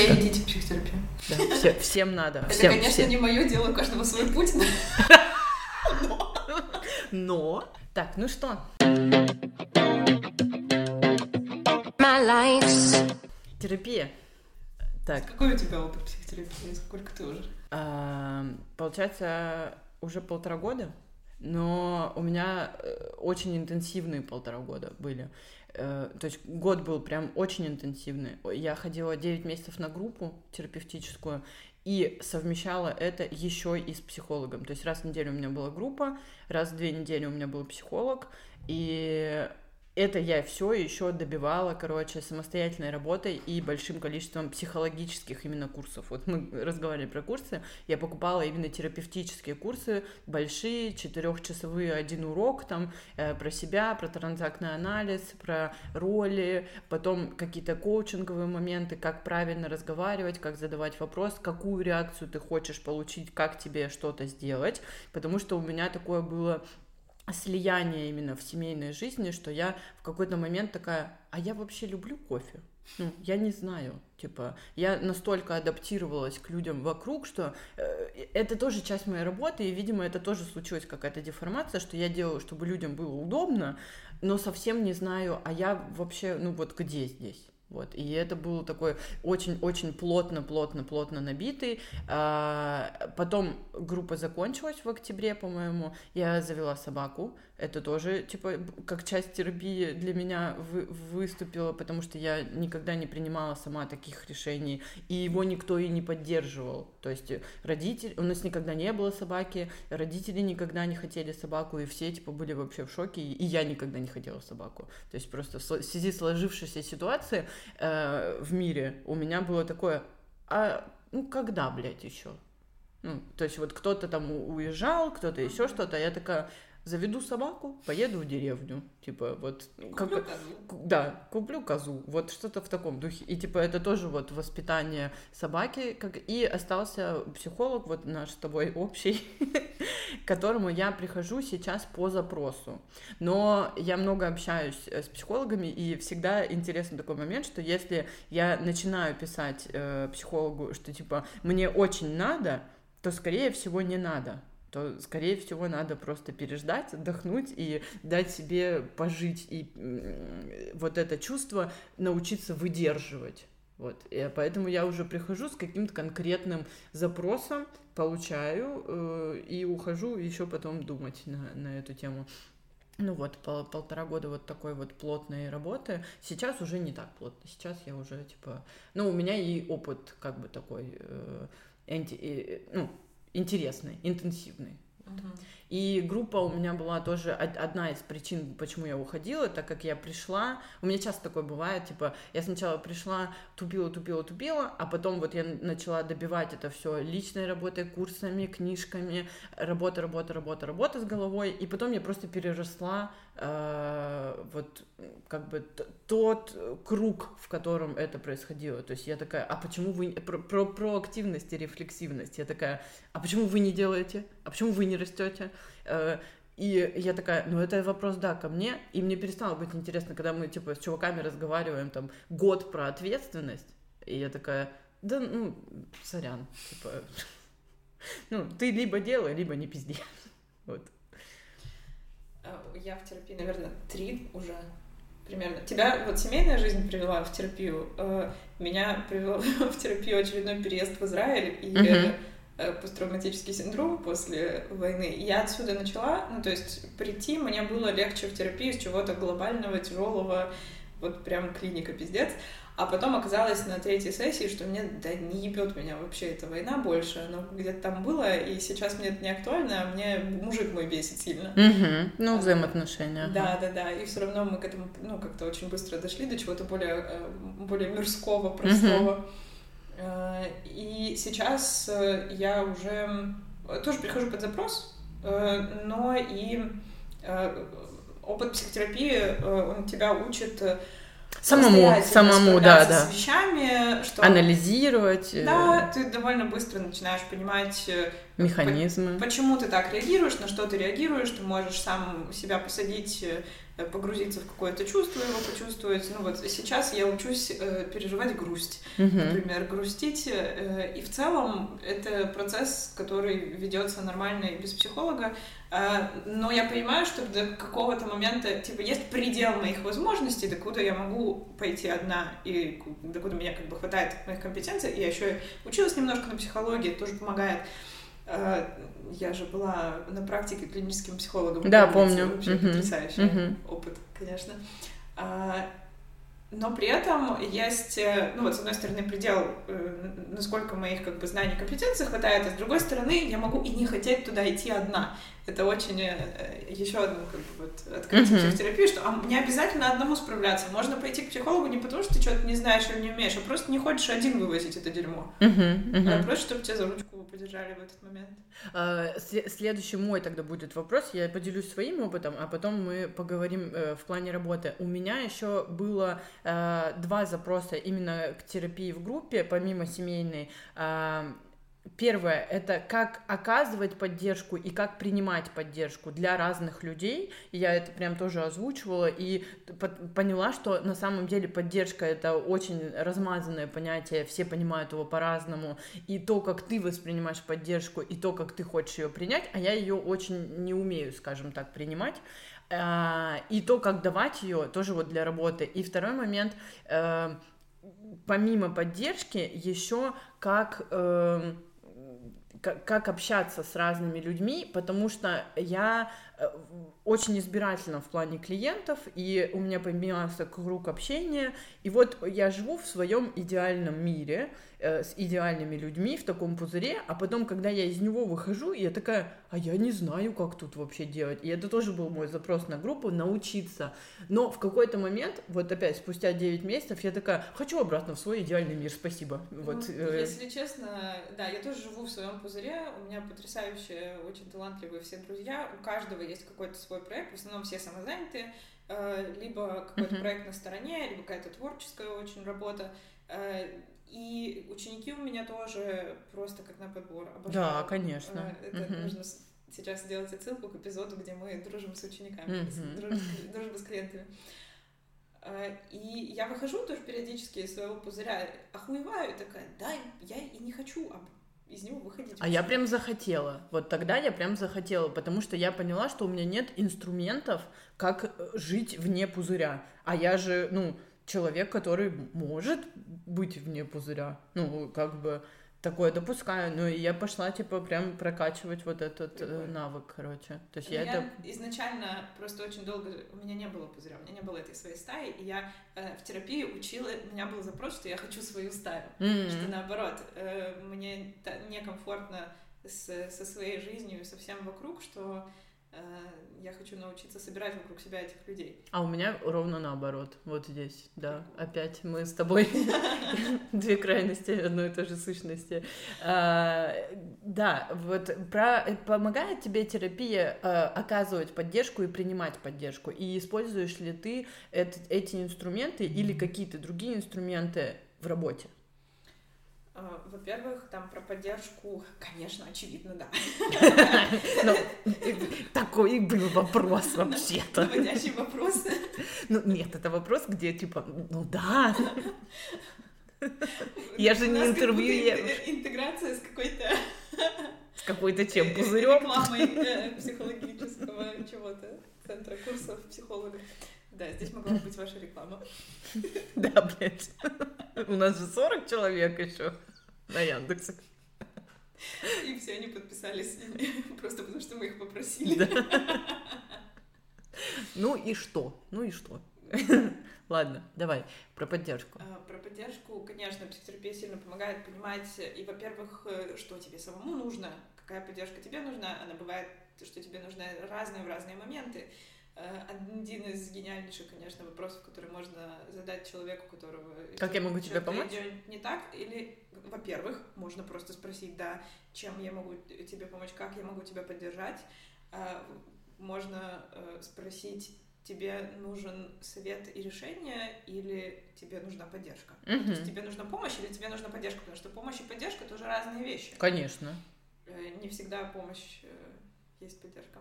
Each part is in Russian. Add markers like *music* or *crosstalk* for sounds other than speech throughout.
Все идите в психотерапию. Да, все, всем надо. Это, всем, конечно, всем. не мое дело, у каждого свой путь. *laughs* Но... Так, ну что? Терапия. Так, Какой у тебя опыт психотерапии? Сколько ты уже? а, получается, уже полтора года, но у меня э, очень интенсивные полтора года были. Э, То есть год был прям очень интенсивный. Я ходила 9 месяцев на группу терапевтическую и совмещала это еще и с психологом. То есть раз в неделю у меня была группа, раз в две недели у меня был психолог, и это я все еще добивала, короче, самостоятельной работой и большим количеством психологических именно курсов. Вот мы *laughs* разговаривали про курсы, я покупала именно терапевтические курсы, большие, четырехчасовые, один урок там э, про себя, про транзактный анализ, про роли, потом какие-то коучинговые моменты, как правильно разговаривать, как задавать вопрос, какую реакцию ты хочешь получить, как тебе что-то сделать, потому что у меня такое было слияние именно в семейной жизни, что я в какой-то момент такая, а я вообще люблю кофе. Ну, я не знаю, типа, я настолько адаптировалась к людям вокруг, что э, это тоже часть моей работы, и, видимо, это тоже случилась какая-то деформация, что я делаю, чтобы людям было удобно, но совсем не знаю, а я вообще, ну вот где здесь? Вот, и это был такой очень-очень плотно-плотно-плотно набитый. А, потом группа закончилась в октябре, по-моему. Я завела собаку. Это тоже, типа, как часть терапии для меня вы, выступила, потому что я никогда не принимала сама таких решений, и его никто и не поддерживал. То есть родители... У нас никогда не было собаки, родители никогда не хотели собаку, и все, типа, были вообще в шоке, и я никогда не хотела собаку. То есть просто в связи с сложившейся ситуацией э, в мире у меня было такое, а ну когда, блядь, еще? Ну, то есть вот кто-то там уезжал, кто-то еще что-то, а я такая, заведу собаку, поеду в деревню, типа вот как Куплю козу. да, куплю козу, вот что-то в таком духе, и типа это тоже вот воспитание собаки, как и остался психолог вот наш с тобой общий, *laughs* к которому я прихожу сейчас по запросу, но я много общаюсь э, с психологами и всегда интересный такой момент, что если я начинаю писать э, психологу, что типа мне очень надо, то скорее всего не надо то, скорее всего, надо просто переждать, отдохнуть и дать себе пожить и вот это чувство научиться выдерживать. Вот. И поэтому я уже прихожу с каким-то конкретным запросом, получаю э, и ухожу еще потом думать на, на эту тему. Ну вот, пол, полтора года вот такой вот плотной работы. Сейчас уже не так плотно. Сейчас я уже, типа... Ну, у меня и опыт как бы такой... Э, энти, э, ну, интересный, интенсивный. И группа у меня была тоже одна из причин, почему я уходила, так как я пришла, у меня часто такое бывает, типа, я сначала пришла, тупила, тупила, тупила, а потом вот я начала добивать это все личной работой, курсами, книжками, работа, работа, работа, работа с головой, и потом я просто переросла э, вот как бы тот круг, в котором это происходило. То есть я такая, а почему вы про, про проактивность и рефлексивность? Я такая, а почему вы не делаете? А почему вы не растете? Э, и я такая, ну это вопрос, да, ко мне. И мне перестало быть интересно, когда мы, типа, с чуваками разговариваем, там, год про ответственность. И я такая, да, ну, сорян, типа, ну, ты либо делай, либо не пизди. *laughs* Вот. Я в терапии, наверное, три уже примерно. Тебя вот семейная жизнь привела в терапию. Э, меня привел *laughs* в терапию очередной переезд в Израиль и uh-huh. Посттравматический синдром после войны. Я отсюда начала, ну то есть прийти мне было легче в терапию с чего-то глобального, тяжелого, вот прям клиника пиздец. А потом оказалось на третьей сессии, что мне, да не ебет меня вообще эта война больше, но где-то там было, и сейчас мне это не актуально, а мне мужик мой бесит сильно. Угу. Ну, взаимоотношения. Да, да, да, и все равно мы к этому, ну, как-то очень быстро дошли до чего-то более, э, более мирского, простого. Угу. И сейчас э, я уже тоже прихожу под запрос, но и опыт психотерапии, он тебя учит Самому, самому, да, да. С вещами, что... Анализировать. Да, ты довольно быстро начинаешь понимать э, механизмы. Почему ты так реагируешь, на что ты реагируешь, ты можешь сам себя посадить э, погрузиться в какое-то чувство, его почувствовать. Ну вот сейчас я учусь э, переживать грусть, uh-huh. например, грустить. Э, и в целом это процесс, который ведется нормально и без психолога. Э, но я понимаю, что до какого-то момента, типа, есть предел моих возможностей, докуда я могу пойти одна, и докуда меня как бы хватает моих компетенций. И я еще училась немножко на психологии, тоже помогает. Э, я же была на практике клиническим психологом. Да, помню. Вообще uh-huh. потрясающий uh-huh. опыт, конечно. А, но при этом есть, э, ну вот, с одной стороны, предел, э, насколько моих как бы знаний и компетенций хватает, а с другой стороны, я могу и не хотеть туда идти одна. Это очень э, еще одно как бы вот открытие uh-huh. психотерапии, что а не обязательно одному справляться. Можно пойти к психологу не потому, что ты что-то не знаешь или не умеешь, а просто не хочешь один вывозить это дерьмо. Uh-huh. Uh-huh. А просто, чтобы тебя за ручку подержали в этот момент. А, следующий мой тогда будет вопрос. Я поделюсь своим опытом, а потом мы поговорим в плане работы. У меня еще было два запроса именно к терапии в группе, помимо семейной Первое — это как оказывать поддержку и как принимать поддержку для разных людей. Я это прям тоже озвучивала и поняла, что на самом деле поддержка — это очень размазанное понятие, все понимают его по-разному. И то, как ты воспринимаешь поддержку, и то, как ты хочешь ее принять, а я ее очень не умею, скажем так, принимать а, и то, как давать ее, тоже вот для работы. И второй момент, э, помимо поддержки, еще как эм, как, как общаться с разными людьми, потому что я очень избирательна в плане клиентов, и у меня поменялся круг общения, и вот я живу в своем идеальном мире, э, с идеальными людьми в таком пузыре, а потом, когда я из него выхожу, я такая, а я не знаю, как тут вообще делать. И это тоже был мой запрос на группу, научиться. Но в какой-то момент, вот опять спустя 9 месяцев, я такая, хочу обратно в свой идеальный мир, спасибо. Вот, ну, э... Если честно, да, я тоже живу в своем пузыре, у меня потрясающие, очень талантливые все друзья, у каждого есть какой-то свой проект, в основном все самозанятые, э, либо какой-то uh-huh. проект на стороне, либо какая-то творческая очень работа. Э, и ученики у меня тоже просто как на подбор. Обожаю. Да, конечно. Э, это угу. нужно сейчас сделать отсылку к эпизоду, где мы дружим с учениками, угу. дружим, дружим с клиентами. И я выхожу тоже периодически из своего пузыря, охуеваю, такая, да, я и не хочу из него выходить. А я прям захотела. Вот тогда я прям захотела, потому что я поняла, что у меня нет инструментов, как э, жить вне пузыря. А я же, ну, человек, который может быть вне пузыря. Ну, как бы такое допускаю, но я пошла, типа, прям прокачивать вот этот э, навык, короче. То есть я, я это... изначально просто очень долго, у меня не было пузыря, у меня не было этой своей стаи, и я э, в терапии учила, у меня был запрос, что я хочу свою стаю, mm-hmm. что наоборот, э, мне некомфортно с, со своей жизнью и со всем вокруг, что я хочу научиться собирать вокруг себя этих людей. А у меня ровно наоборот, вот здесь, да, опять мы с тобой *laughs* две крайности одной и той же сущности. А, да, вот про помогает тебе терапия оказывать поддержку и принимать поддержку, и используешь ли ты эти инструменты или какие-то другие инструменты в работе? А, во-первых, там про поддержку, конечно, очевидно, да. Ну, такой был вопрос вообще-то. Наводящий вопрос. Ну, нет, это вопрос, где типа, ну да. Я же не интервьюер. Интеграция с какой-то... С какой-то чем? Пузырем? Рекламой э, психологического чего-то, центра курсов психологов. Да, здесь могла быть ваша реклама. Да, блядь. У нас же 40 человек еще на Яндексе. И все они подписались *laughs* просто потому, что мы их попросили. Ну и что? Ну и что? *laughs* Ладно, давай про поддержку. А, про поддержку, конечно, психотерапия сильно помогает понимать, и, во-первых, э, что тебе самому нужно, какая поддержка тебе нужна. Она бывает, что тебе нужна разная в разные моменты. Э, один из гениальнейших, конечно, вопросов, который можно задать человеку, которого... Как я могу тебе помочь? Не так, или, во-первых, можно просто спросить, да, чем я могу тебе помочь, как я могу тебя поддержать. Э, можно э, спросить, тебе нужен совет и решение, или тебе нужна поддержка. Mm-hmm. То есть тебе нужна помощь или тебе нужна поддержка, потому что помощь и поддержка тоже разные вещи. Конечно. Не всегда помощь есть поддержка.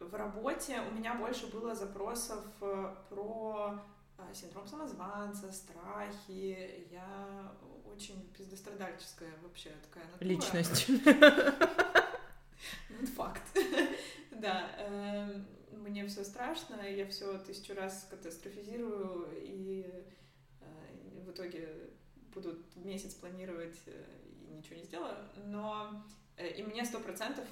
В работе у меня больше было запросов э, про э, синдром самозванца, страхи. Я очень пиздострадальческая вообще такая натура. Личность. Ну, факт. *laughs* Да. Эм, мне все страшно, я все тысячу раз катастрофизирую, и э, в итоге буду месяц планировать и ничего не сделаю. Но и мне сто процентов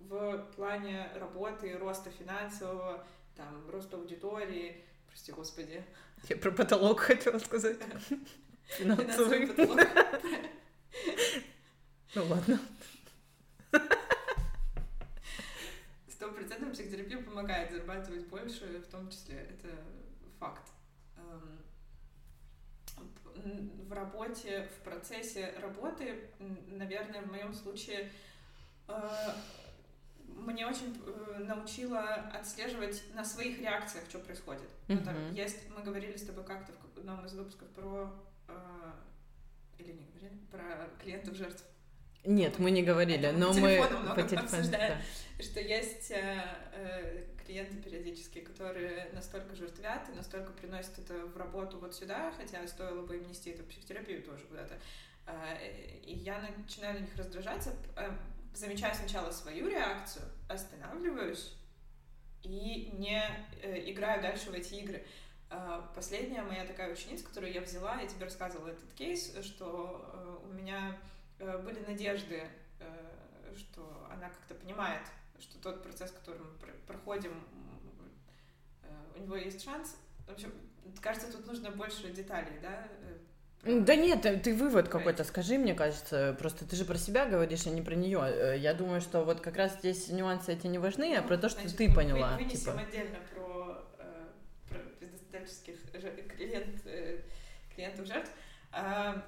в плане работы, роста финансового, там, роста аудитории, прости господи. Я про потолок хотела сказать. *laughs* Финансовый потолок. *laughs* Ну ладно. Сто процентов психотерапия помогает зарабатывать больше, в том числе, это факт. Эм, в работе, в процессе работы, наверное, в моем случае э, мне очень э, научила отслеживать на своих реакциях, что происходит. Mm-hmm. Ну, там, есть, мы говорили с тобой как-то в одном из выпусков про э, или не говорили про клиентов жертв. Нет, мы не говорили, Это но мы по телефону да. что есть э, э, клиенты периодически, которые настолько жертвят и настолько приносят это в работу вот сюда, хотя стоило бы им нести это в психотерапию тоже куда-то. Э, и я начинаю на них раздражаться, э, замечаю сначала свою реакцию, останавливаюсь и не э, играю дальше в эти игры. Э, последняя моя такая ученица, которую я взяла, я тебе рассказывала этот кейс, что э, у меня э, были надежды, э, что она как-то понимает, что тот процесс, который мы пр проходим, у него есть шанс. В общем, кажется, тут нужно больше деталей, да, да нет, ты вывод какой-то скажи, мне кажется. Просто ты же про себя говоришь, а не про нее. Э, я думаю, что вот как раз здесь нюансы эти не важны, а про то, что Значит, ты поняла. Мы вынесем типа. отдельно про, э, про пиздостатических клиент, э, клиентов жертв. Э,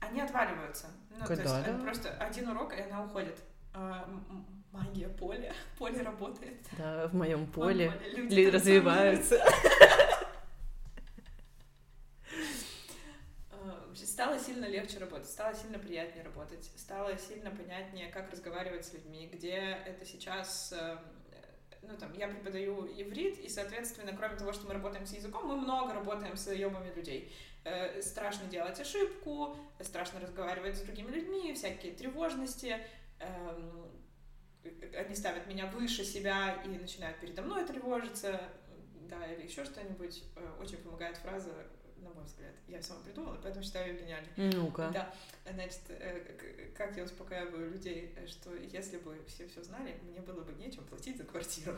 они отваливаются. Ну, Когда, то есть да? просто один урок, и она уходит. Э, магия поля. *laughs* Поле работает. Да, в моем поле. Люди, люди развиваются. *laughs* стало сильно легче работать, стало сильно приятнее работать, стало сильно понятнее, как разговаривать с людьми, где это сейчас эм, ну, там, я преподаю иврит, и, соответственно, кроме того, что мы работаем с языком, мы много работаем с ебами людей. Э, страшно делать ошибку, страшно разговаривать с другими людьми, всякие тревожности. Э, они ставят меня выше себя и начинают передо мной тревожиться, да, или еще что-нибудь. Э, очень помогает фраза взгляд. Я сама придумала, поэтому считаю ее гениальной. Ну-ка. Да. Значит, э, как я успокаиваю людей, что если бы все все знали, мне было бы нечем платить за квартиру.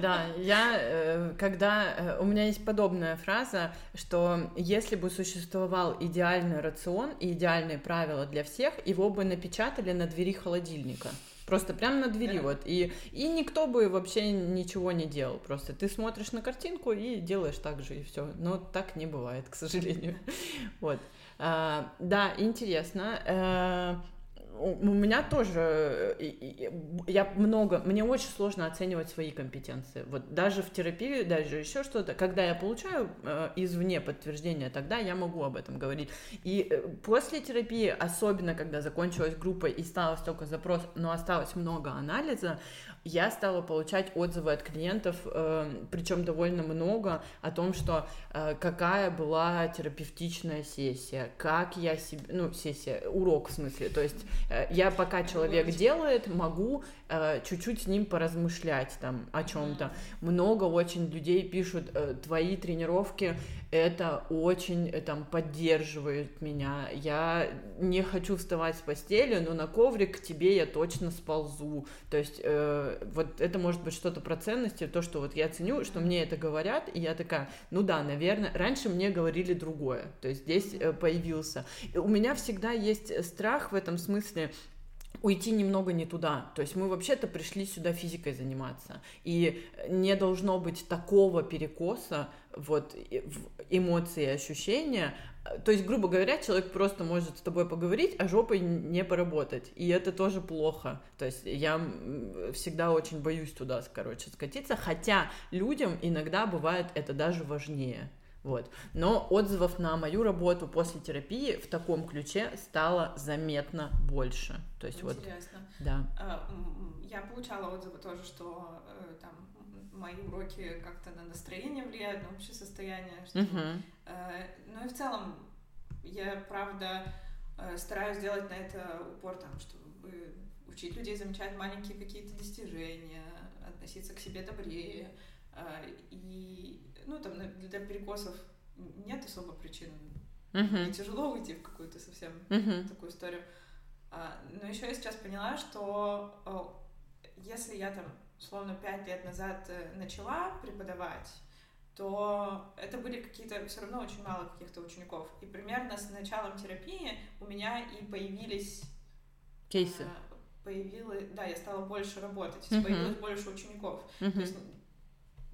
Да, я, э, когда... Э, у меня есть подобная фраза, что если бы существовал идеальный рацион и идеальные правила для всех, его бы напечатали на двери холодильника. Просто прямо на двери, вот. И, и никто бы вообще ничего не делал. Просто ты смотришь на картинку и делаешь так же, и все. Но так не бывает, к сожалению. *laughs* Вот. А, да, интересно. У меня тоже, э, я много, мне очень сложно оценивать свои компетенции. Вот даже в терапии, даже еще что-то, когда я получаю э, извне подтверждение, тогда я могу об этом говорить. И э, после терапии, особенно когда закончилась группа и стало столько запрос, но осталось много анализа, я стала получать отзывы от клиентов, причем довольно много, о том, что какая была терапевтичная сессия, как я себе, ну, сессия, урок в смысле, то есть я пока человек делает, могу э, чуть-чуть с ним поразмышлять там о чем-то. Много очень людей пишут, э, твои тренировки это очень э, там поддерживает меня. Я не хочу вставать с постели, но на коврик к тебе я точно сползу. То есть э, вот это может быть что-то про ценности, то, что вот я ценю, что мне это говорят, и я такая, ну да, наверное, раньше мне говорили другое, то есть здесь э, появился. И у меня всегда есть страх в этом смысле, уйти немного не туда. То есть мы вообще-то пришли сюда физикой заниматься. И не должно быть такого перекоса вот эмоции и ощущения. То есть, грубо говоря, человек просто может с тобой поговорить, а жопой не поработать. И это тоже плохо. То есть я всегда очень боюсь туда, короче, скатиться. Хотя людям иногда бывает это даже важнее. Вот. Но отзывов на мою работу после терапии в таком ключе стало заметно больше. То есть Интересно. вот, да. А, я получала отзывы тоже, что э, там мои уроки как-то на настроение влияют, на общее состояние. Что, uh ну и в целом я, правда, э, стараюсь делать на это упор, там, чтобы учить людей замечать маленькие какие-то достижения, относиться к себе добрее. И, ну, там, для перекосов нет особо причин. Uh-huh. Не тяжело уйти в какую-то совсем uh-huh. такую историю. А, но еще я сейчас поняла, что если я там, словно, пять лет назад э, начала преподавать, то это были какие-то все равно очень мало каких-то учеников. И примерно с началом терапии у меня и появились кейсы. А, появилось, да, я стала больше работать, uh-huh. появилось больше учеников. Uh-huh. То есть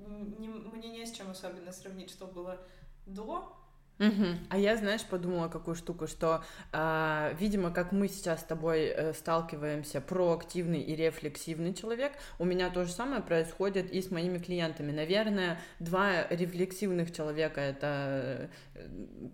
не, мне не с чем особенно сравнить, что было до, Угу. А я, знаешь, подумала какую штуку, что, э, видимо, как мы сейчас с тобой э, сталкиваемся, проактивный и рефлексивный человек, у меня то же самое происходит и с моими клиентами. Наверное, два рефлексивных человека это э,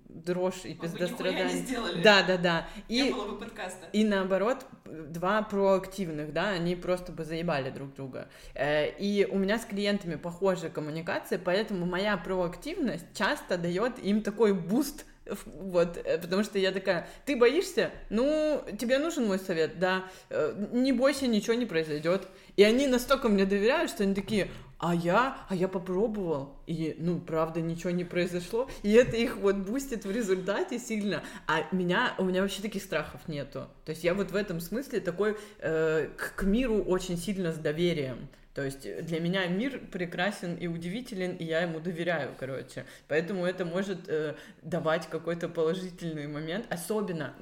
дрожь и пиздострадание. Да, да, да. И, не было бы подкаста. И наоборот, два проактивных, да, они просто бы заебали друг друга. Э, и у меня с клиентами похожая коммуникация, поэтому моя проактивность часто дает им такой буст вот, э, потому что я такая, ты боишься? Ну, тебе нужен мой совет, да, э, не бойся, ничего не произойдет. И они настолько мне доверяют, что они такие, а я, а я попробовал, и, ну, правда, ничего не произошло, и это их вот бустит в результате сильно, а меня, у меня вообще таких страхов нету, то есть я вот в этом смысле такой э, к, к миру очень сильно с доверием, то есть для меня мир прекрасен и удивителен, и я ему доверяю, короче. Поэтому это может э, давать какой-то положительный момент. Особенно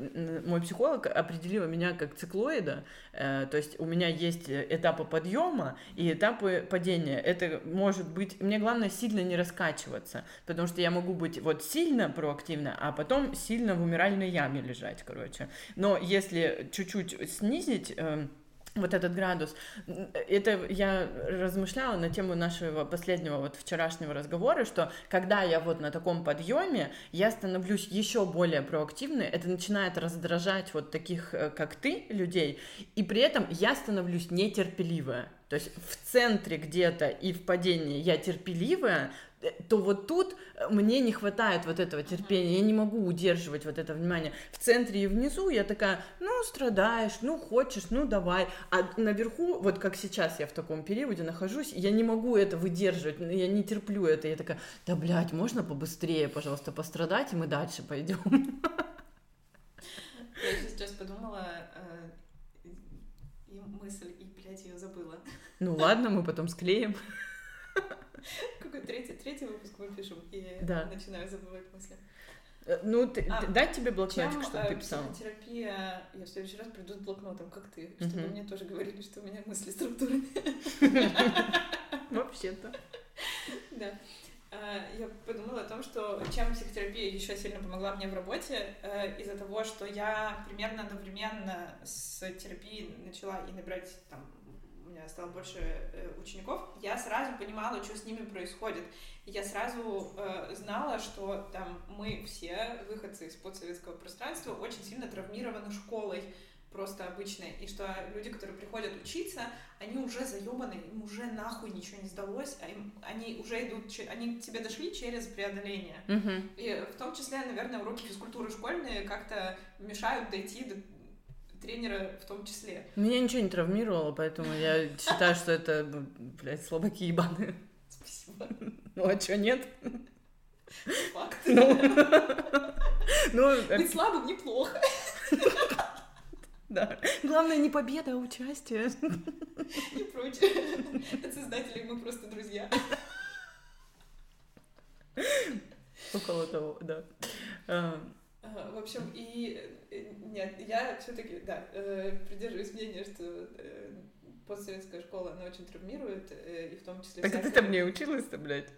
мой психолог определила меня как циклоида. Э, то есть у меня есть этапы подъема и этапы падения. Это может быть... Мне главное сильно не раскачиваться, потому что я могу быть вот сильно проактивна, а потом сильно в умиральной яме лежать, короче. Но если чуть-чуть снизить... Э, вот этот градус. Это я размышляла на тему нашего последнего вот вчерашнего разговора, что когда я вот на таком подъеме, я становлюсь еще более проактивной, это начинает раздражать вот таких, э, как ты, людей, и при этом я становлюсь нетерпеливая. То есть в центре где-то и в падении я терпеливая, то вот тут э, мне не хватает вот этого терпения, я не могу удерживать вот это внимание. В центре и внизу я такая, ну, страдаешь, ну, хочешь, ну, давай. А наверху, вот как сейчас я в таком периоде нахожусь, я не могу это выдерживать, я не терплю это. Я такая, да, блядь, можно побыстрее, пожалуйста, пострадать, и мы дальше пойдем. *laughs* Я сейчас подумала, э, и мысль, и, блядь, ее забыла. Ну ладно, мы потом склеим. *laughs* Какой третий, третий выпуск мы пишем, и да. начинаю забывать мысли. Э, ну, ты, а, дать тебе блокнотик, чтобы ты э, писал? терапия, я в следующий раз приду с блокнотом, как ты, чтобы uh-huh. мне тоже говорили, что у меня мысли структурные. *laughs* Вообще-то. Да. А, я подумала о том, что чем психотерапия еще сильно помогла мне в работе, э, из-за того, что я примерно одновременно с терапией начала и набирать там меня стало больше э, учеников, я сразу понимала, что с ними происходит. Я сразу э, знала, что там мы все, выходцы из подсоветского пространства, очень сильно травмированы школой просто обычной, и что люди, которые приходят учиться, они уже заебаны, им уже нахуй ничего не сдалось, а им, они уже идут, они к тебе дошли через преодоление. Uh-huh. И в том числе, наверное, уроки физкультуры школьные как-то мешают дойти до тренера в том числе. Меня ничего не травмировало, поэтому я считаю, что это, блядь, слабаки ебаные. Спасибо. Ну, а чё, нет? Факт. Ну, ну Быть слабым неплохо. Да. Главное не победа, а участие. И прочее. От создателей мы просто друзья. Около того, да. В общем, и э, нет, я все-таки, да, э, придерживаюсь мнения, что э, постсоветская школа, она очень травмирует, и в том числе... Так всякое... ты там не училась-то, блядь?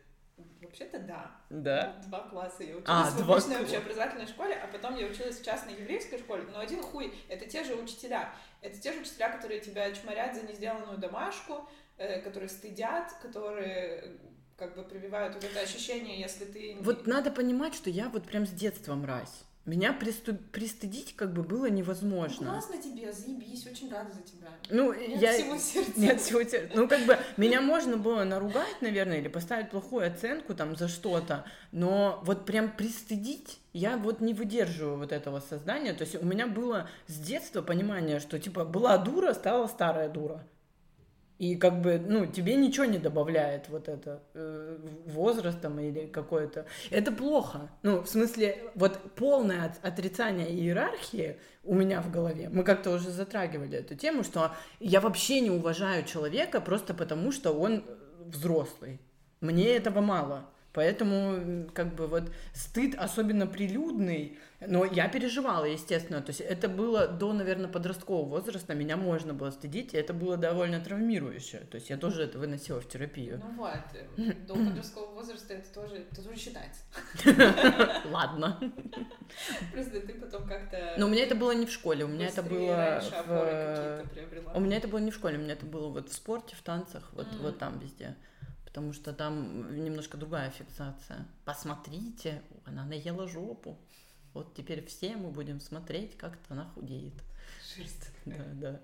Вообще-то да. Да? Два класса я а, училась а, в обычной общеобразовательной школе, а потом я училась в частной еврейской школе, но один хуй, это те же учителя. Это те же учителя, которые тебя чморят за несделанную домашку, которые стыдят, которые как бы прививают вот это ощущение, если ты... Вот надо понимать, что я вот прям с детства мразь. Меня присту... пристыдить как бы было невозможно. Ну, классно тебе, заебись, очень рада за тебя. Ну, Нет я... всего сердца. Нет всего сердца. Ну, как бы, меня можно было наругать, наверное, или поставить плохую оценку там за что-то, но вот прям пристыдить я вот не выдерживаю вот этого создания. То есть у меня было с детства понимание, что, типа, была дура, стала старая дура. И как бы, ну, тебе ничего не добавляет вот это э, возрастом или какое-то. Это плохо. Ну, в смысле, вот полное от- отрицание иерархии у меня в голове. Мы как-то уже затрагивали эту тему, что я вообще не уважаю человека просто потому, что он взрослый. Мне этого мало. Поэтому, как бы, вот стыд, особенно прилюдный, но я переживала, естественно. То есть это было до, наверное, подросткового возраста, меня можно было стыдить, и это было довольно травмирующе. То есть я тоже это выносила в терапию. Ну вот, э, *laughs* до подросткового возраста это тоже, это тоже считается. *laughs* Ладно. Просто ты потом как-то... Но у меня это было не в школе, у меня это было в... У меня это было не в школе, у меня это было вот в спорте, в танцах, вот, Мгм. вот там везде. Потому что там немножко другая фиксация. Посмотрите, она наела жопу. Вот теперь все мы будем смотреть, как она худеет. Шерсть Да, да.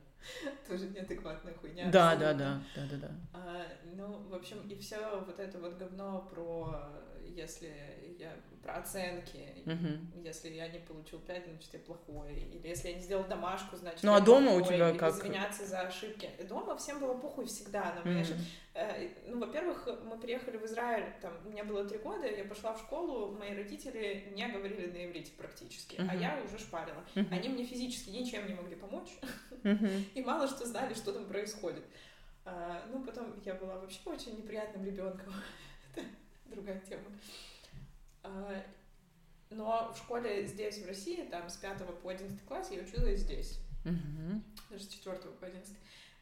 Тоже неадекватная хуйня. Да, да, да, да, да, да. А, ну, в общем, и все вот это вот говно про, если я про оценки, Мгм. если я не получил 5, значит я плохой, или если я не сделал домашку, значит Ну, я а дома у плохой, тебя или как? извиняться за ошибки. Дома всем было похуй всегда на ошибки. Э, Ну, во-первых, мы приехали в Израиль, там, мне было три года, я пошла в школу, мои родители не говорили на иврите практически, а Мгм. я уже шпарила. Мгм. Они мне физически ничем не могли помочь, Мгм. *laughs* и мало что знали, что там происходит. А, ну, потом я была вообще очень неприятным ребенком. *laughs* Другая тема. А, но в школе здесь, в России, там с 5 по 11 класс я училась здесь, Мгм. даже с 4 по 11.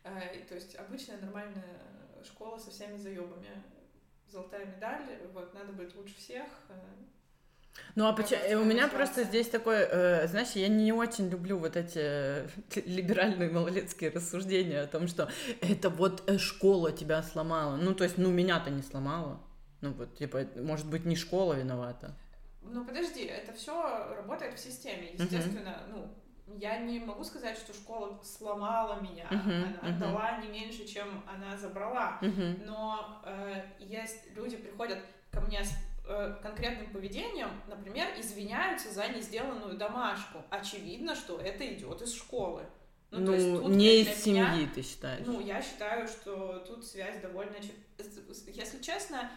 А, то есть обычная нормальная школа со всеми заебами. Золотая медаль, вот, надо быть лучше всех. а, Ну, а почему? это У меня просто здесь такое, э, знаешь, я не очень люблю вот эти э, *laughs* либеральные малолетские рассуждения о том, что это вот э, школа тебя сломала. Ну, то есть, ну, меня-то не сломала. Ну, вот, типа, может быть, не школа виновата. Ну, подожди, это все работает в системе. Естественно, ну, я не могу сказать, что школа сломала меня. Мгм, она мгм. дала не меньше, чем она забрала. Мгм. Но э, есть люди приходят ко мне с э, конкретным поведением, например, извиняются за не сделанную домашку. Очевидно, что это идет из школы. Ну, то есть тут не из меня- семьи, ты считаешь? ну, я считаю, что тут связь довольно... Если честно,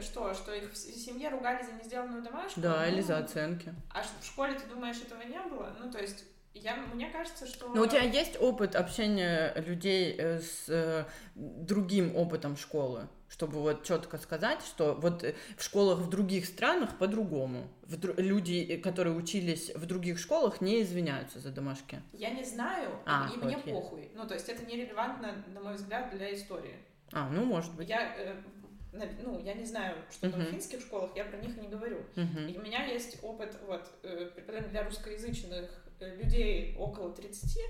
что, что их в семье ругали за не сделанную домашку? да, или Ну, за оценки. А в школе, ты думаешь, этого не было? Ну, то есть, я, мне кажется, что... Но у тебя есть опыт общения людей э, с э, другим опытом школы? Чтобы вот четко сказать, что вот э, в школах в других странах по-другому. Дру- Люди, э, которые учились в других школах, не извиняются за домашки. Я не знаю, А, и мне окей. похуй. Ну, то есть, это нерелевантно, на мой взгляд, для истории. А, ну, может быть. Я, э, ну, я не знаю, что там в финских школах, я про них не говорю. Мгм. И у меня есть опыт вот, э, преподавания для русскоязычных э, людей около 30, э,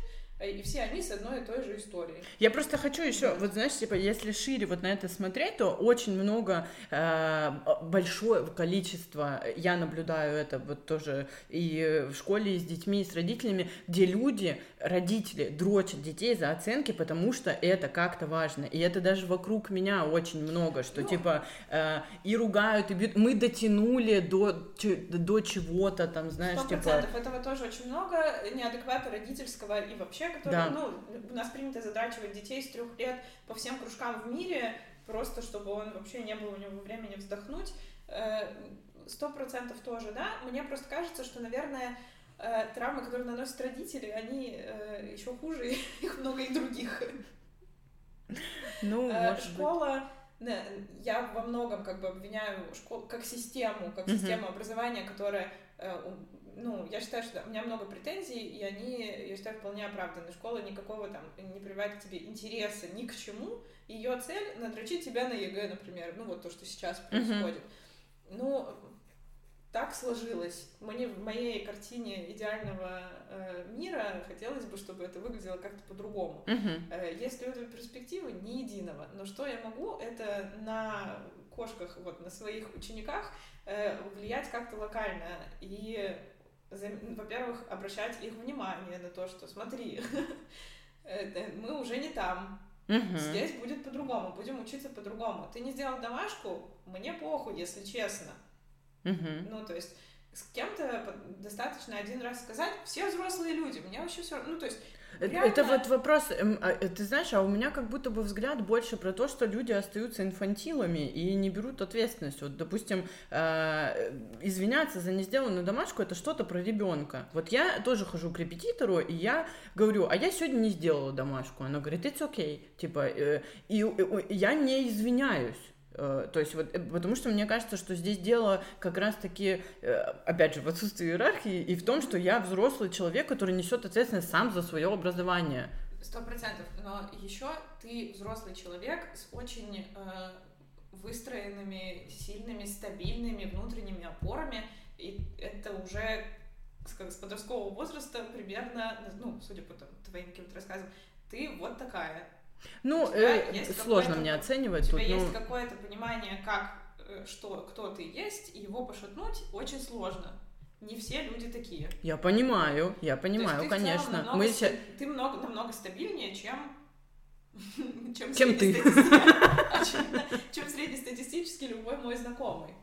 и все они с одной и той же историей. Я просто хочу еще, вот знаешь, типа, если шире вот на это смотреть, то очень много, э, большое количество, я наблюдаю это вот тоже и в школе, и с детьми, и с родителями, где люди, родители дрочат детей за оценки, потому что это как-то важно. И это даже вокруг меня очень много, что Ну. типа и и ругают, и бьют. Мы дотянули до, до чего-то там, знаешь, Сто типа... процентов. Этого тоже очень много неадеквата родительского и вообще, который, Да. ну, у нас принято задрачивать детей с трех лет по всем кружкам в мире, просто чтобы он вообще не было у него времени вздохнуть. Э, Сто процентов тоже, да. Мне просто кажется, что, наверное, э, травмы, которые наносят родители, они еще хуже, *laughs* их много и других. Ну, Э, может. Школа, я во многом как бы обвиняю школу как систему, как систему образования, которая, э, ну, я считаю, что у меня много претензий, и они, я считаю, вполне оправданы. Школа никакого там не прививает к тебе интереса ни к чему. Ее цель — надрочить тебя на ЕГЭ, например. Ну, вот то, что сейчас происходит. Ну, так сложилось. Мне в моей картине идеального э, мира хотелось бы, чтобы это выглядело как-то по-другому. Э, Есть у этого перспективы? Ни единого. Но что я могу, это на кошках, вот на своих учениках э, влиять как-то локально и, во-первых, обращать их внимание на то, что смотри, *laughs* мы уже не там, Угу. Здесь будет по-другому, будем учиться по-другому. Ты не сделал домашку, мне похуй, если честно. Угу. Ну, то есть с кем-то достаточно один раз сказать, все взрослые люди, мне вообще все равно, ну, то есть Реально? Это вот вопрос, эм, а, э, ты знаешь, а у меня как будто бы взгляд больше про то, что люди остаются инфантилами и не берут ответственность. Вот, допустим, э, извиняться за не сделанную домашку это что-то про ребенка. Вот я тоже хожу к репетитору, и я говорю, а я сегодня не сделала домашку. Она говорит, it's okay. Типа, э, и я не извиняюсь. Э, то есть вот, э, потому что мне кажется, что здесь дело как раз-таки, э, опять же, в отсутствии иерархии и в том, что я взрослый человек, который несет ответственность сам за свое образование. Сто процентов. Но еще ты взрослый человек с очень э, выстроенными, сильными, стабильными внутренними опорами, и это уже с, с подросткового возраста примерно, ну, судя по там, твоим каким-то рассказам, ты вот такая ну, э, сложно мне оценивать. У тебя тут, есть ну... какое-то понимание, как, э, что, кто ты есть, и его пошатнуть очень сложно. Не все люди такие. Я понимаю, я понимаю, конечно. Намного, Мы сейчас... Ты много, намного стабильнее, чем *laughs* чем, чем ты. *laughs* чем среднестатистически любой мой знакомый.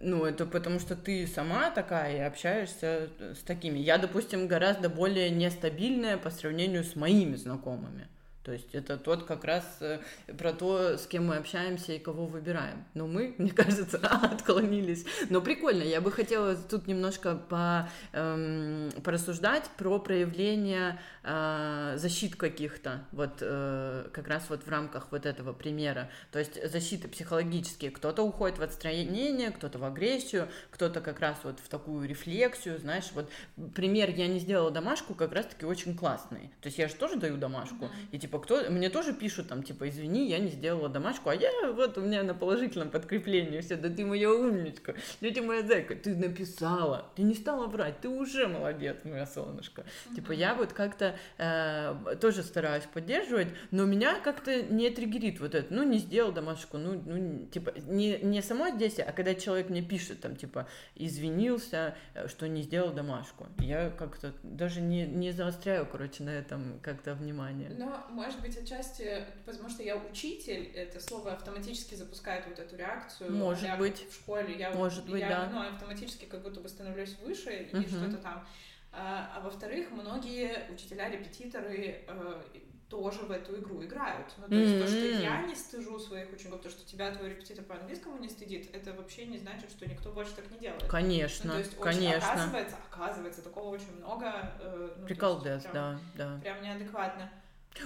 Ну, это потому что ты сама такая и общаешься с такими. Я, допустим, гораздо более нестабильная по сравнению с моими знакомыми. То есть это тот как раз э, про то, с кем мы общаемся и кого выбираем. Но мы, *laughs* мне кажется, *laughs* отклонились. Но прикольно, я бы хотела тут немножко по, эм, порассуждать про проявление э, защит каких-то, вот э, как раз вот в рамках вот этого примера. То есть защиты психологические. Кто-то уходит в отстранение, кто-то в агрессию, кто-то как раз вот в такую рефлексию, знаешь, вот пример «я не сделала домашку» как раз-таки очень классный. То есть я же тоже даю домашку, и типа типа, кто... Мне тоже пишут там, типа, извини, я не сделала домашку, а я вот у меня на положительном подкреплении все, да ты моя умничка, да ты моя зайка, ты написала, ты не стала врать, ты уже молодец, моя солнышко. Mm-hmm. Типа, я вот как-то э, тоже стараюсь поддерживать, но меня как-то не триггерит вот это, ну, не сделал домашку, ну, ну типа, не, не само действие, а когда человек мне пишет, там, типа, извинился, э, что не сделал домашку. Я как-то даже не, не заостряю, короче, на этом как-то внимание. Но, может быть, отчасти, потому что я учитель, это слово автоматически запускает вот эту реакцию. Может я быть. В школе я, может быть, я, да. ну, автоматически как будто бы становлюсь выше и что-то там. А, а во-вторых, многие учителя-репетиторы э, тоже в эту игру играют. Ну, то есть mm-hmm. то, что я не стыжу своих учеников, то, что тебя твой репетитор по английскому не стыдит, это вообще не значит, что никто больше так не делает. Конечно, ну, то есть, конечно. Очень, оказывается, оказывается, такого очень много. Э, ну, Приколдес, да, да. Прям неадекватно.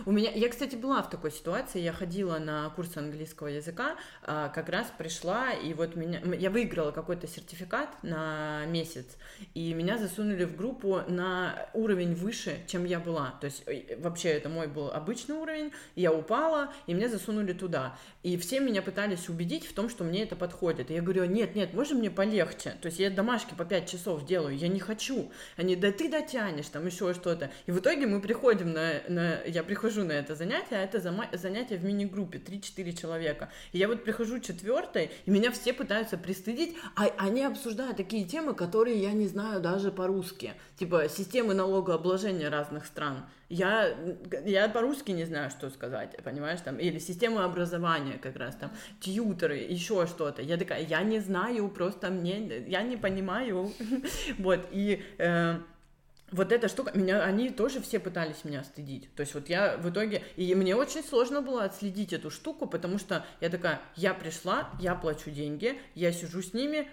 У меня, я, кстати, была в такой ситуации, я ходила на курсы английского языка, а, как раз пришла, и вот меня, я выиграла какой-то сертификат на месяц, и меня засунули в группу на уровень выше, чем я была, то есть э, вообще это мой был обычный уровень, я упала, и меня засунули туда, и все меня пытались убедить в том, что мне это подходит, и я говорю, нет, нет, можно мне полегче, то есть я домашки по 5 часов делаю, я не хочу, они, да ты дотянешь, там еще что-то, и в итоге мы приходим на, на я прихожу прихожу на это занятие, а это занятие в мини-группе, 3-4 человека. И я вот прихожу четвертой, и меня все пытаются пристыдить, а они обсуждают такие темы, которые я не знаю даже по-русски. Типа системы налогообложения разных стран. Я, я по-русски не знаю, что сказать, понимаешь, там, или система образования как раз, там, тьютеры, еще что-то. Я такая, я не знаю, просто мне, я не понимаю. *laughs* Вот, и... Э, вот эта штука, меня, они тоже все пытались меня стыдить. То есть вот я в итоге, и мне очень сложно было отследить эту штуку, потому что я такая, я пришла, я плачу деньги, я сижу с ними,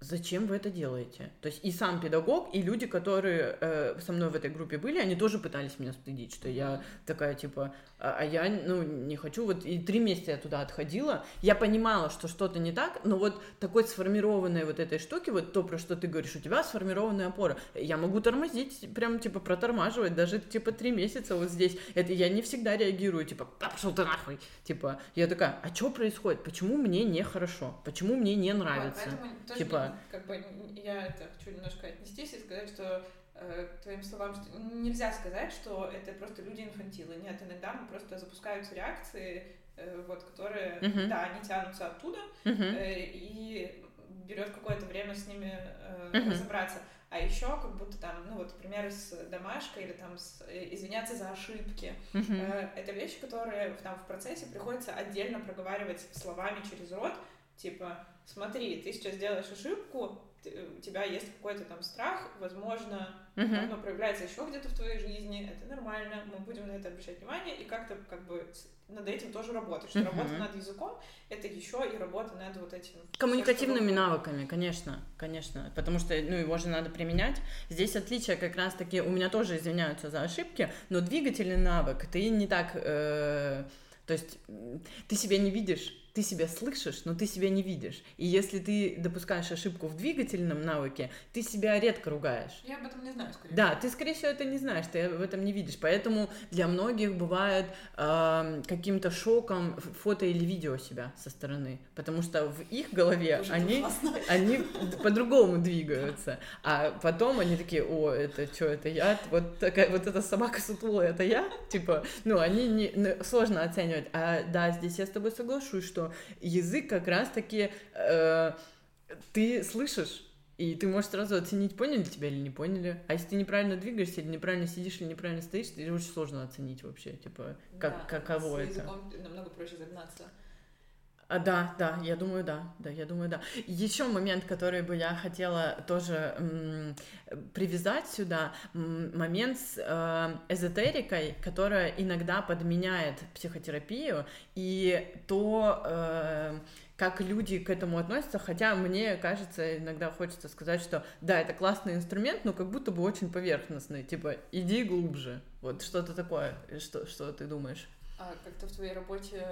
зачем вы это делаете? То есть и сам педагог, и люди, которые э, со мной в этой группе были, они тоже пытались меня стыдить, что я такая, типа, а, а я, ну, не хочу, вот и три месяца я туда отходила, я понимала, что что-то не так, но вот такой сформированной вот этой штуки, вот то, про что ты говоришь, у тебя сформированная опора, я могу тормозить, прям, типа, протормаживать, даже, типа, три месяца вот здесь, это я не всегда реагирую, типа, пошел ты нахуй, типа, я такая, а что происходит, почему мне нехорошо, почему мне не нравится, вот, типа, как бы я это хочу немножко отнестись и сказать, что э, твоим словам, что нельзя сказать, что это просто люди инфантилы. Нет, иногда мы просто запускаются реакции э, вот, которые, uh-huh. да, они тянутся оттуда, uh-huh. и берет какое-то время с ними uh-huh. разобраться. А еще как будто там, ну вот, например, с домашкой или там с, извиняться за ошибки. Uh-huh. Это вещи, которые там в процессе приходится отдельно проговаривать словами через рот, типа, смотри, ты сейчас делаешь ошибку, у тебя есть какой-то там страх, возможно, uh-huh. оно проявляется еще где-то в твоей жизни, это нормально, мы будем на это обращать внимание и как-то как бы над этим тоже работать, что uh-huh. работа над языком это еще и работа над вот этим коммуникативными навыками, конечно, конечно, потому что ну его же надо применять. Здесь отличие как раз таки у меня тоже извиняются за ошибки, но двигательный навык ты не так, э, то есть ты себя не видишь ты себя слышишь, но ты себя не видишь. И если ты допускаешь ошибку в двигательном навыке, ты себя редко ругаешь. Я об этом не знаю, скорее Да, ты, скорее всего, это не знаешь, ты об этом не видишь. Поэтому для многих бывает э, каким-то шоком фото или видео себя со стороны. Потому что в их голове они, они по-другому *laughs* двигаются. А потом они такие, о, это что, это я? Вот, такая, вот эта собака сутулая, это я? Типа, ну, они не, ну, сложно оценивать. А да, здесь я с тобой соглашусь, что язык как раз-таки э, ты слышишь, и ты можешь сразу оценить, поняли тебя или не поняли. А если ты неправильно двигаешься, или неправильно сидишь, или неправильно стоишь, это очень сложно оценить вообще, типа, как, да, каково с это. намного проще загнаться. А, да, да, я думаю, да, да, я думаю, да. Еще момент, который бы я хотела тоже м, привязать сюда, м, момент с э, эзотерикой, которая иногда подменяет психотерапию, и то, э, как люди к этому относятся, хотя мне кажется, иногда хочется сказать, что да, это классный инструмент, но как будто бы очень поверхностный, типа, иди глубже, вот что-то такое, что, что ты думаешь? А как-то в твоей работе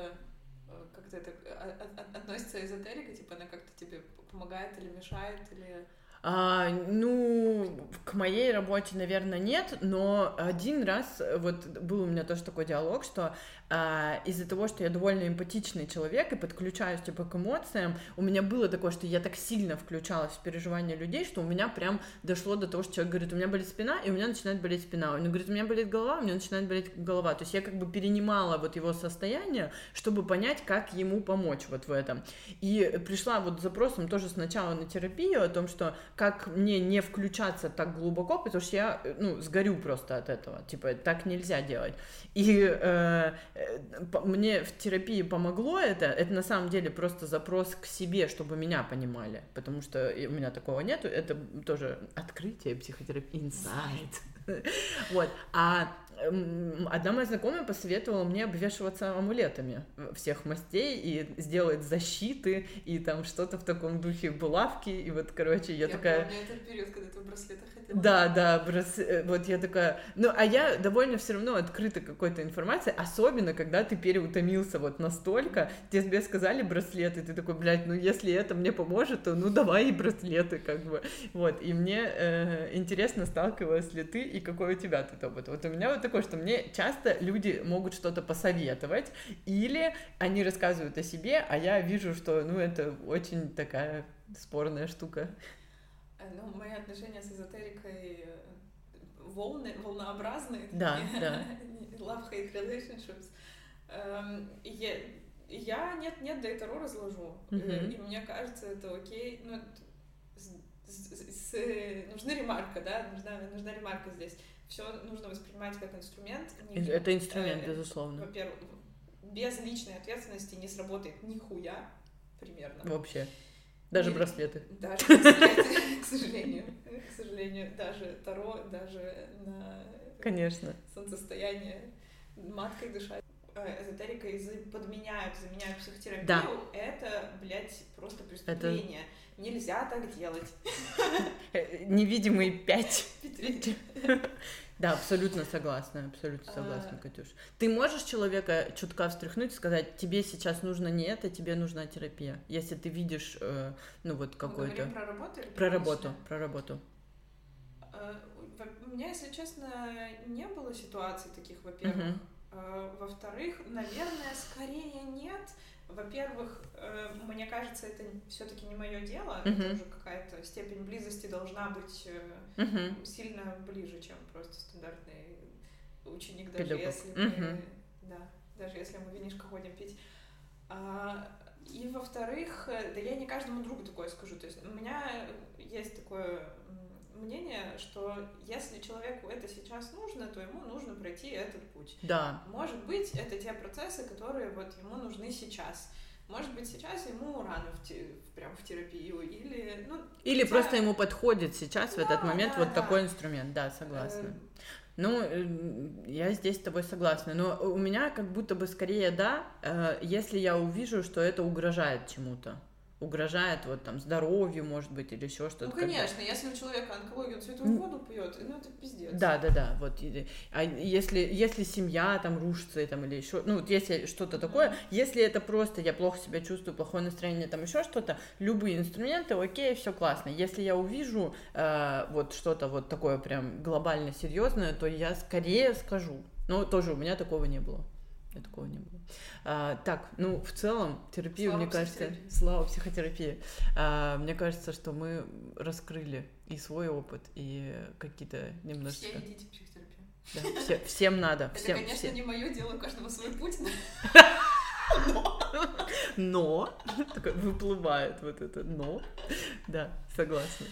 как-то это а, относится эзотерика, типа она как-то тебе помогает или мешает, или... А, ну, к моей работе, наверное, нет, но один раз вот был у меня тоже такой диалог, что а, из-за того, что я довольно эмпатичный человек и подключаюсь типа к эмоциям, у меня было такое, что я так сильно включалась в переживания людей, что у меня прям дошло до того, что человек говорит, у меня болит спина, и у меня начинает болеть спина. Он говорит, у меня болит голова, у меня начинает болеть голова. То есть я как бы перенимала вот его состояние, чтобы понять, как ему помочь вот в этом. И пришла вот с запросом тоже сначала на терапию о том, что как мне не включаться так глубоко, потому что я, ну, сгорю просто от этого. Типа, так нельзя делать. И э, Э, мне в терапии помогло это, это на самом деле просто запрос к себе, чтобы меня понимали, потому что у меня такого нету, это тоже открытие психотерапии, инсайт. *laughs* Вот. А одна моя знакомая посоветовала мне обвешиваться амулетами всех мастей и сделать защиты и там что-то в таком духе булавки. И вот, короче, я, я такая... Помню этот период, когда ты в браслетах ходила. Да, да, брас... Э, вот я такая... Ну, а я довольно все равно открыта какой-то информации, особенно когда ты переутомился вот настолько, тебе сказали браслеты, ты такой, блядь, ну если это мне поможет, то ну давай и браслеты, как бы. Вот, и мне э, интересно, сталкивалась ли ты и какой у тебя тут опыт. Вот у меня вот такое, что мне часто люди могут что-то посоветовать, или они рассказывают о себе, а я вижу, что, ну, это очень такая спорная штука. Э, ну, мои отношения с эзотерикой э, волны, волнообразные. Да, *laughs* да. Love-hate relationships. Эм, я, я нет, нет, да и Таро разложу. Mm-hmm. И мне кажется, это окей. Ну, с, с, с, нужна ремарка, да, нужна, нужна ремарка здесь все нужно воспринимать как инструмент. Не, Это инструмент, э, безусловно. Во-первых, без личной ответственности не сработает нихуя примерно. Вообще. Даже И, браслеты. Даже браслеты, *laughs* к сожалению. К сожалению, даже Таро, даже на Конечно. солнцестояние маткой дышать э, эзотерика подменяют, заменяют психотерапию, да. это, блядь, просто преступление. Это... Нельзя так делать. Э, невидимые пять. *laughs* *laughs* Да, абсолютно согласна, абсолютно согласна, а. Катюш. Ты можешь человека чутка встряхнуть и сказать, тебе сейчас нужно не это, тебе нужна терапия, если ты видишь, э, ну вот какой-то... Про работу или про работу? Про работу. У меня, если честно, не было ситуаций таких, во-первых. Во-вторых, наверное, скорее нет, во-первых, э, мне кажется, это все-таки не мое дело, uh-huh. это уже какая-то степень близости должна быть uh-huh. сильно ближе, чем просто стандартный ученик, даже Педагог. если мы, uh-huh. да, даже если мы винишко ходим пить. А, и во-вторых, да я не каждому другу такое скажу. То есть у меня есть такое мнение, что если человеку это сейчас нужно, то ему нужно пройти этот путь. Да. Может быть, это те процессы, которые вот ему нужны сейчас. Может быть, сейчас ему рано в те, прям в терапию, или... Ну, или хотя... просто ему подходит сейчас, да, в этот момент, да, вот да. такой инструмент, да, согласна. Э... Ну, я здесь с тобой согласна, но у меня как будто бы скорее да, э, если я увижу, что это угрожает чему-то угрожает вот там здоровью, может быть, или еще что-то. Ну, конечно, когда... если у человека онкология, он святую воду пьет, ну это пиздец. Да, да, да, вот. А если, если семья там рушится там, или еще, ну вот если что-то такое, mm-hmm. если это просто я плохо себя чувствую, плохое настроение, там еще что-то, любые инструменты, окей, все классно. Если я увижу э, вот что-то вот такое прям глобально серьезное, то я скорее скажу. Но тоже у меня такого не было. У такого не было. А, так, ну, в целом, терапию, слава мне кажется, слава психотерапии. А, мне кажется, что мы раскрыли и свой опыт, и какие-то немножечко... Все идите в психотерапию. Да, все, всем надо. Это, всем, конечно, всем. не мое дело, у каждого свой путь. Но. Но. Выплывает вот это но. Да, согласна.